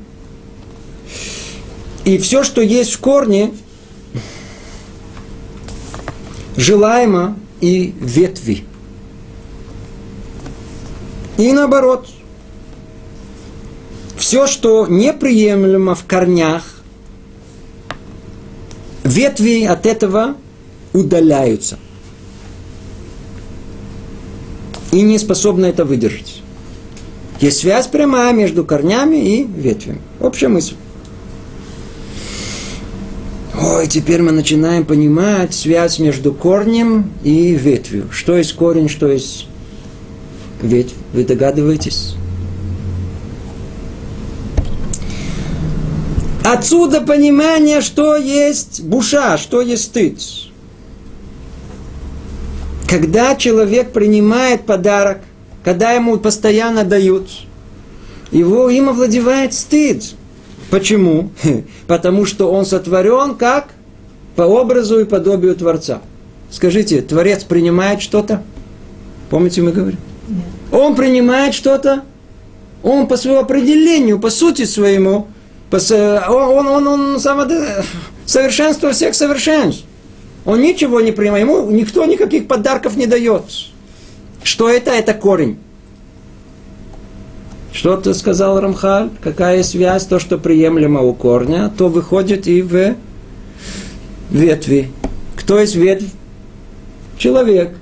И все, что есть в корне, желаемо и ветви. И наоборот – все, что неприемлемо в корнях, ветви от этого удаляются. И не способны это выдержать. Есть связь прямая между корнями и ветвями. Общая мысль. Ой, теперь мы начинаем понимать связь между корнем и ветвью. Что есть корень, что есть ветвь. Вы догадываетесь? Отсюда понимание, что есть буша, что есть стыд. Когда человек принимает подарок, когда ему постоянно дают, его им овладевает стыд. Почему? Потому что он сотворен как? По образу и подобию Творца. Скажите, Творец принимает что-то? Помните, мы говорим? Нет. Он принимает что-то? Он по своему определению, по сути своему, по, он, он, он, он само, совершенство всех совершенств. Он ничего не принимает, ему никто никаких подарков не дает. Что это? Это корень. Что ты сказал, Рамхаль? Какая связь? То, что приемлемо у корня, то выходит и в ветви. Кто есть ветвь? Человек.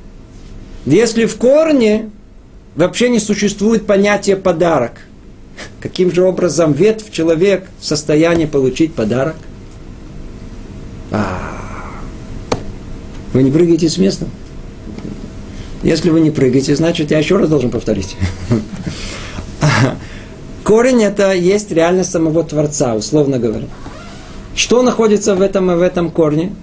Если в корне вообще не существует понятия подарок, каким же образом ветвь человек в состоянии получить подарок? А, вы не прыгаете с места? Если вы не прыгаете, значит, я еще раз должен повторить. Корень это есть реальность самого Творца, условно говоря. Что находится в этом и в этом корне?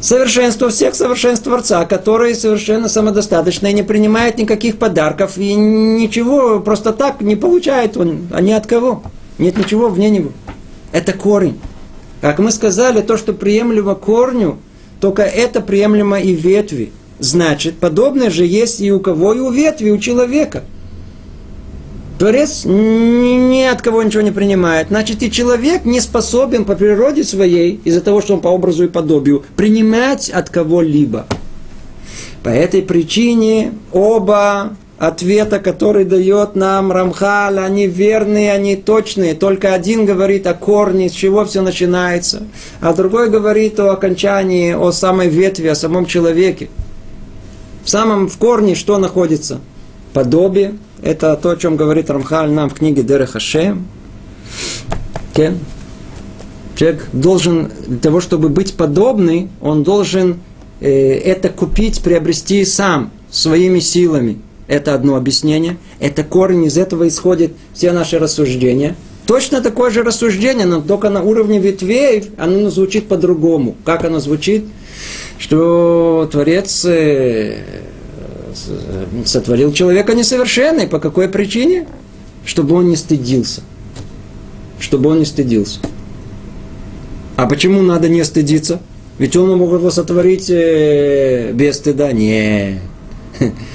Совершенство всех совершенств Творца, который совершенно самодостаточно и не принимает никаких подарков и ничего просто так не получает он, а ни от кого. Нет ничего вне него. Это корень. Как мы сказали, то, что приемлемо корню, только это приемлемо и ветви. Значит, подобное же есть и у кого, и у ветви, у человека – Творец ни от кого ничего не принимает. Значит, и человек не способен по природе своей, из-за того, что он по образу и подобию, принимать от кого-либо. По этой причине оба ответа, который дает нам Рамхал, они верные, они точные. Только один говорит о корне, с чего все начинается, а другой говорит о окончании, о самой ветви, о самом человеке. В самом в корне что находится? Подобие, это то, о чем говорит Рамхаль нам в книге Дерех Хашем. Человек должен, для того, чтобы быть подобный, он должен э, это купить, приобрести сам, своими силами. Это одно объяснение. Это корень, из этого исходят все наши рассуждения. Точно такое же рассуждение, но только на уровне ветвей оно звучит по-другому. Как оно звучит? Что Творец э, сотворил человека несовершенный. По какой причине? Чтобы он не стыдился. Чтобы он не стыдился. А почему надо не стыдиться? Ведь он мог его сотворить э, без стыда. Не.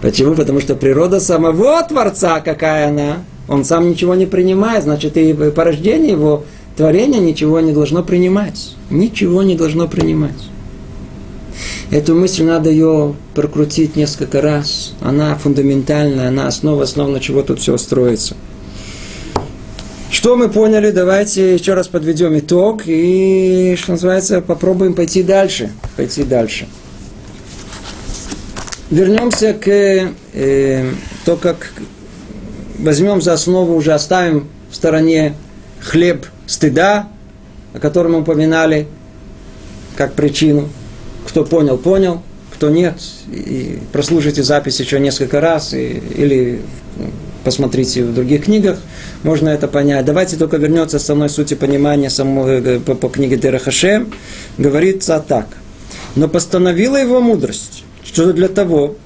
Почему? Потому что природа самого Творца, какая она, он сам ничего не принимает, значит, и порождение его творения ничего не должно принимать. Ничего не должно принимать. Эту мысль надо ее прокрутить несколько раз. Она фундаментальная, она основа основ, на чего тут все строится. Что мы поняли? Давайте еще раз подведем итог и, что называется, попробуем пойти дальше. Пойти дальше. Вернемся к э, то, как возьмем за основу, уже оставим в стороне хлеб стыда, о котором мы упоминали, как причину – кто понял, понял, кто нет, и прослушайте запись еще несколько раз, и, или посмотрите в других книгах, можно это понять. Давайте только вернется самой сути понимания самой, э, по, по книге Дерахаше. Говорится так. Но постановила его мудрость, что для того,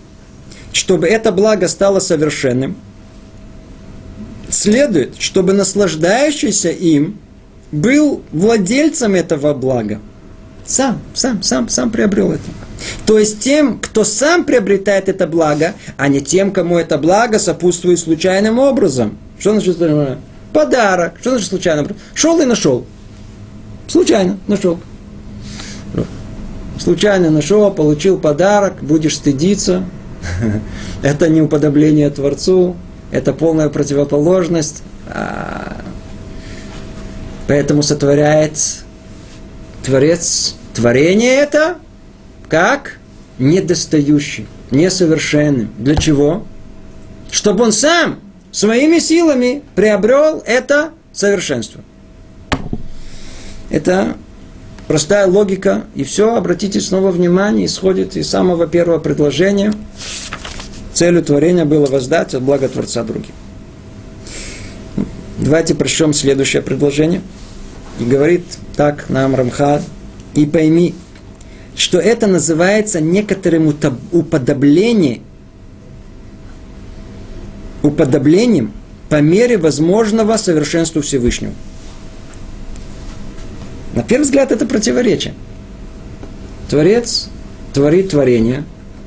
чтобы это благо стало совершенным, следует, чтобы наслаждающийся им был владельцем этого блага. Сам, сам, сам, сам приобрел это. То есть тем, кто сам приобретает это благо, а не тем, кому это благо сопутствует случайным образом. Что значит подарок? Что значит случайным образом? Шел и нашел. Случайно нашел. Случайно нашел, получил подарок, будешь стыдиться. Это не уподобление Творцу, это полная противоположность. А, поэтому сотворяет Творец, творение это как недостающий, несовершенным. Для чего? Чтобы он сам своими силами приобрел это совершенство. Это простая логика, и все, обратите снова внимание, исходит из самого первого предложения. Целью творения было воздать от блага Творца другим. Давайте прочтем следующее предложение. И говорит так нам Рамха, и пойми, что это называется некоторым уподоблением, уподоблением по мере возможного совершенству Всевышнего. На первый взгляд это противоречие. Творец творит творение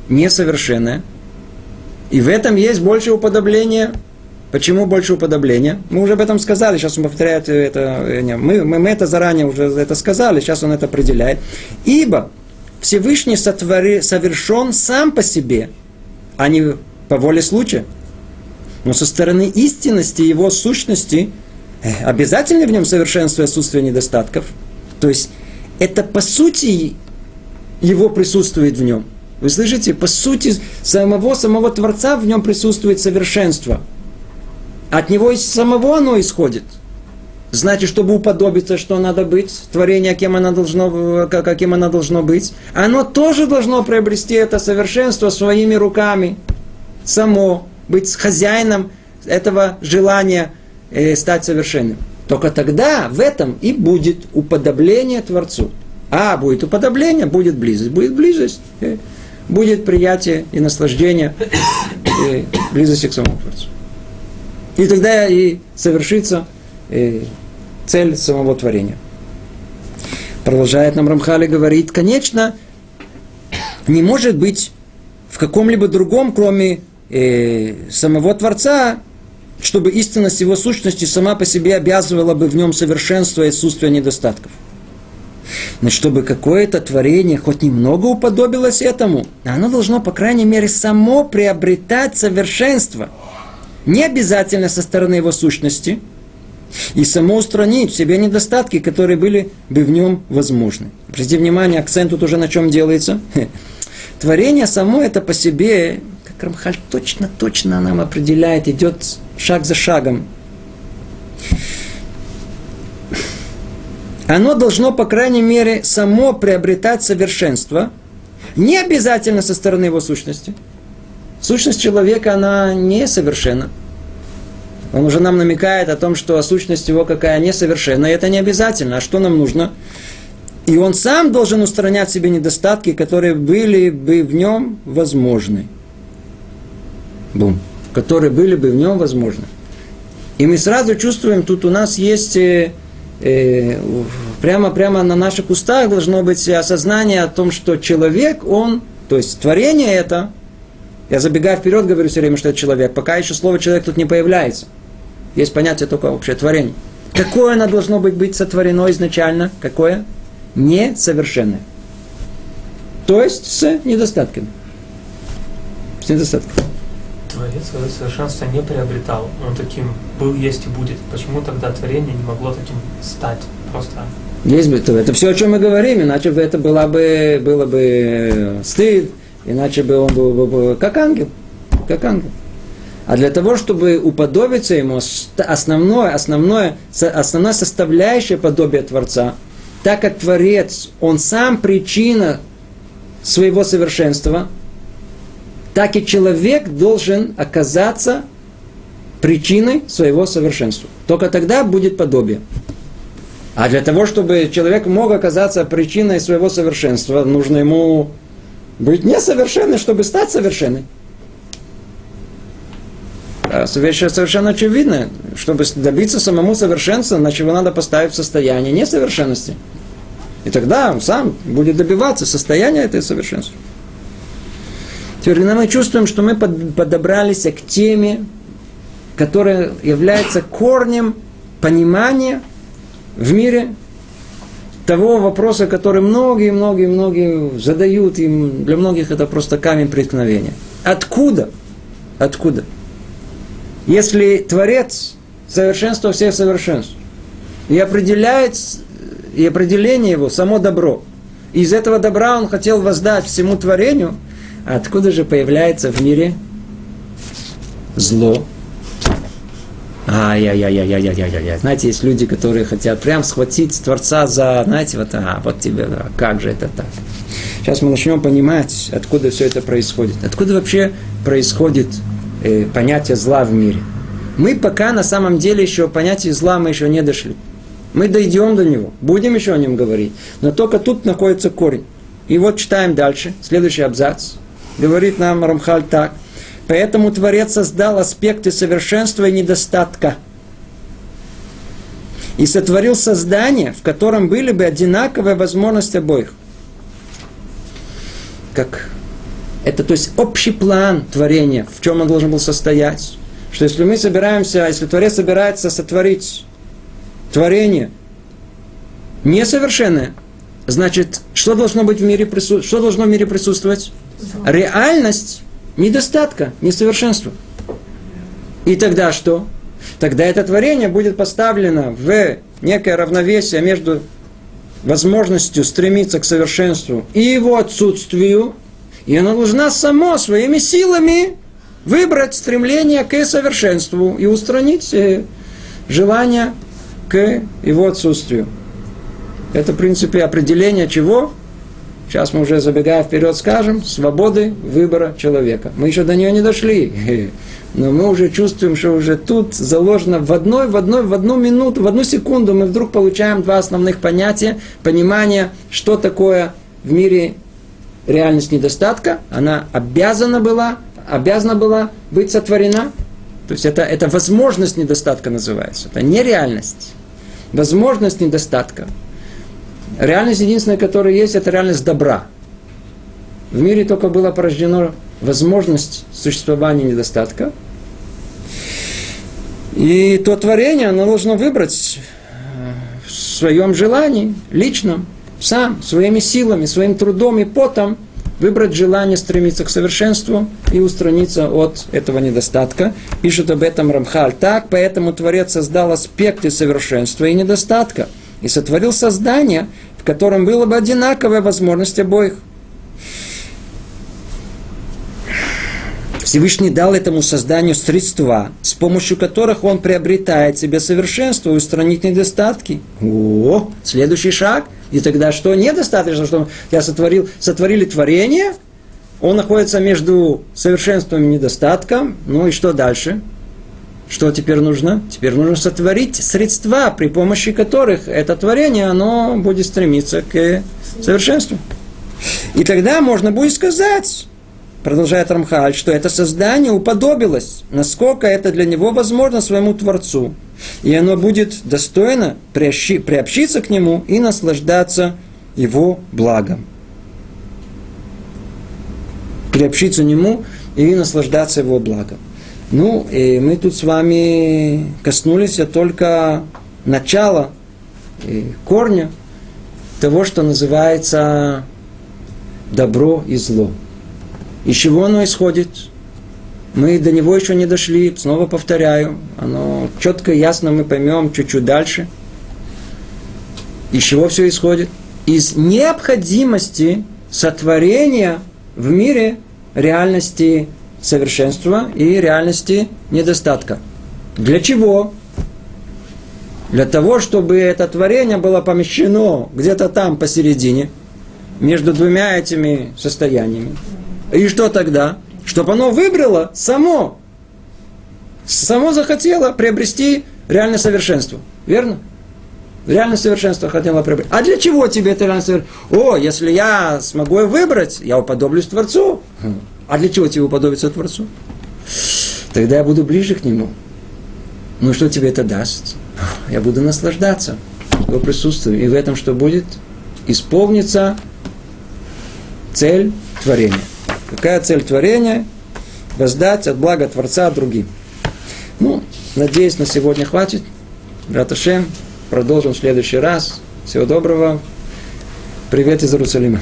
несовершенное, и в этом есть больше уподобления. Почему больше уподобления? Мы уже об этом сказали, сейчас он повторяет это. Мы, мы, мы это заранее уже это сказали, сейчас он это определяет. Ибо Всевышний сотвори, совершен сам по себе, а не по воле случая. Но со стороны истинности его сущности э, обязательно в нем совершенство и отсутствие недостатков – то есть это по сути его присутствует в нем. Вы слышите? По сути самого, самого Творца в нем присутствует совершенство. От него самого оно исходит. Значит, чтобы уподобиться, что надо быть, творение, кем оно должно, каким оно должно быть, оно тоже должно приобрести это совершенство своими руками. Само быть хозяином этого желания э, стать совершенным. Только тогда в этом и будет уподобление Творцу. А будет уподобление, будет близость. Будет близость, э, будет приятие и наслаждение и близости к самому Творцу. И тогда и совершится э, цель самого творения. Продолжает нам Рамхали говорит, конечно, не может быть в каком-либо другом, кроме э, самого Творца, чтобы истинность его сущности сама по себе обязывала бы в нем совершенство и отсутствие недостатков. Но чтобы какое-то творение хоть немного уподобилось этому, оно должно, по крайней мере, само приобретать совершенство. Не обязательно со стороны его сущности, и само устранить в себе недостатки, которые были бы в нем возможны. Обратите внимание, акцент тут уже на чем делается. Творение само это по себе Рамхаль точно-точно нам определяет, идет шаг за шагом. Оно должно, по крайней мере, само приобретать совершенство, не обязательно со стороны его сущности. Сущность человека, она несовершенна. Он уже нам намекает о том, что сущность его какая несовершенна, и это не обязательно. А что нам нужно? И он сам должен устранять себе недостатки, которые были бы в нем возможны бум, которые были бы в нем возможны. И мы сразу чувствуем, тут у нас есть э, э, прямо на наших устах должно быть осознание о том, что человек, он, то есть творение это, я забегаю вперед, говорю все время, что это человек, пока еще слово человек тут не появляется. Есть понятие только общее творение. Какое оно должно быть, быть сотворено изначально? Какое? Несовершенное. То есть с недостатками. С недостатками. Творец свое совершенство не приобретал, он таким был, есть и будет. Почему тогда творение не могло таким стать? Просто есть бы это, все, о чем мы говорим, иначе бы это было бы, было бы стыд, иначе бы он был, был как ангел, как ангел. А для того, чтобы уподобиться ему, основное, основное, основная составляющая подобия Творца, так как Творец, он сам причина своего совершенства, так и человек должен оказаться причиной своего совершенства. Только тогда будет подобие. А для того, чтобы человек мог оказаться причиной своего совершенства, нужно ему быть несовершенным, чтобы стать совершенным. А совершенно очевидная. Чтобы добиться самому совершенства, значит его надо поставить в состояние несовершенности. И тогда он сам будет добиваться состояния этой совершенства. Теперь мы чувствуем, что мы подобрались к теме, которая является корнем понимания в мире того вопроса, который многие, многие, многие задают, им для многих это просто камень преткновения. Откуда? Откуда? Если Творец совершенство всех совершенств и определяет и определение его, само добро. И из этого добра он хотел воздать всему творению. Откуда же появляется в мире зло? Ай-яй-яй-яй-яй-яй-яй. Знаете, есть люди, которые хотят прям схватить Творца за, знаете, вот, а, вот тебе, а как же это так? Сейчас мы начнем понимать, откуда все это происходит. Откуда вообще происходит э, понятие зла в мире. Мы пока на самом деле еще понятие зла мы еще не дошли. Мы дойдем до него, будем еще о нем говорить. Но только тут находится корень. И вот читаем дальше, следующий абзац. Говорит нам Рамхаль так – Поэтому Творец создал аспекты совершенства и недостатка. И сотворил создание, в котором были бы одинаковые возможности обоих. Как это, то есть, общий план творения, в чем он должен был состоять. Что если мы собираемся, если Творец собирается сотворить творение несовершенное, значит, что должно быть в мире присутствовать? Что должно в мире присутствовать? Реальность недостатка, несовершенства. И тогда что? Тогда это творение будет поставлено в некое равновесие между возможностью стремиться к совершенству и его отсутствию, и оно должна само своими силами выбрать стремление к совершенству и устранить э, желание к его отсутствию. Это, в принципе, определение чего? Сейчас мы уже забегая вперед скажем, свободы выбора человека. Мы еще до нее не дошли, но мы уже чувствуем, что уже тут заложено в одной, в одной, в одну минуту, в одну секунду мы вдруг получаем два основных понятия, понимание, что такое в мире реальность недостатка, она обязана была, обязана была быть сотворена, то есть это, это возможность недостатка называется, это не реальность, возможность недостатка. Реальность единственная, которая есть, это реальность добра. В мире только была порождена возможность существования недостатка. И то творение, оно должно выбрать э, в своем желании, личном, сам, своими силами, своим трудом и потом выбрать желание стремиться к совершенству и устраниться от этого недостатка. Пишет об этом Рамхаль так, поэтому Творец создал аспекты совершенства и недостатка и сотворил создание, в котором было бы одинаковая возможность обоих. Всевышний дал этому созданию средства, с помощью которых он приобретает себе совершенство и устранит недостатки. О, следующий шаг. И тогда что? Недостаточно, что я сотворил, сотворили творение, он находится между совершенством и недостатком. Ну и что дальше? Что теперь нужно? Теперь нужно сотворить средства, при помощи которых это творение, оно будет стремиться к совершенству. И тогда можно будет сказать, продолжает Рамхаль, что это создание уподобилось, насколько это для него возможно своему Творцу. И оно будет достойно приобщиться к нему и наслаждаться его благом. Приобщиться к нему и наслаждаться его благом. Ну, и мы тут с вами коснулись только начала, корня того, что называется добро и зло. Из чего оно исходит? Мы до него еще не дошли, снова повторяю, оно четко и ясно мы поймем чуть-чуть дальше. Из чего все исходит? Из необходимости сотворения в мире реальности совершенства и реальности недостатка. Для чего? Для того, чтобы это творение было помещено где-то там посередине, между двумя этими состояниями. И что тогда? Чтобы оно выбрало само, само захотело приобрести реальное совершенство. Верно? Реальное совершенство хотела приобрести. А для чего тебе это реальное совершенство? О, если я смогу выбрать, я уподоблюсь Творцу. А для чего тебе уподобиться Творцу? Тогда я буду ближе к Нему. Ну что тебе это даст? Я буду наслаждаться его присутствием. И в этом что будет? Исполнится цель творения. Какая цель творения? Воздать от блага Творца другим. Ну, надеюсь, на сегодня хватит. Раташем. Продолжим в следующий раз. Всего доброго. Привет из Иерусалима.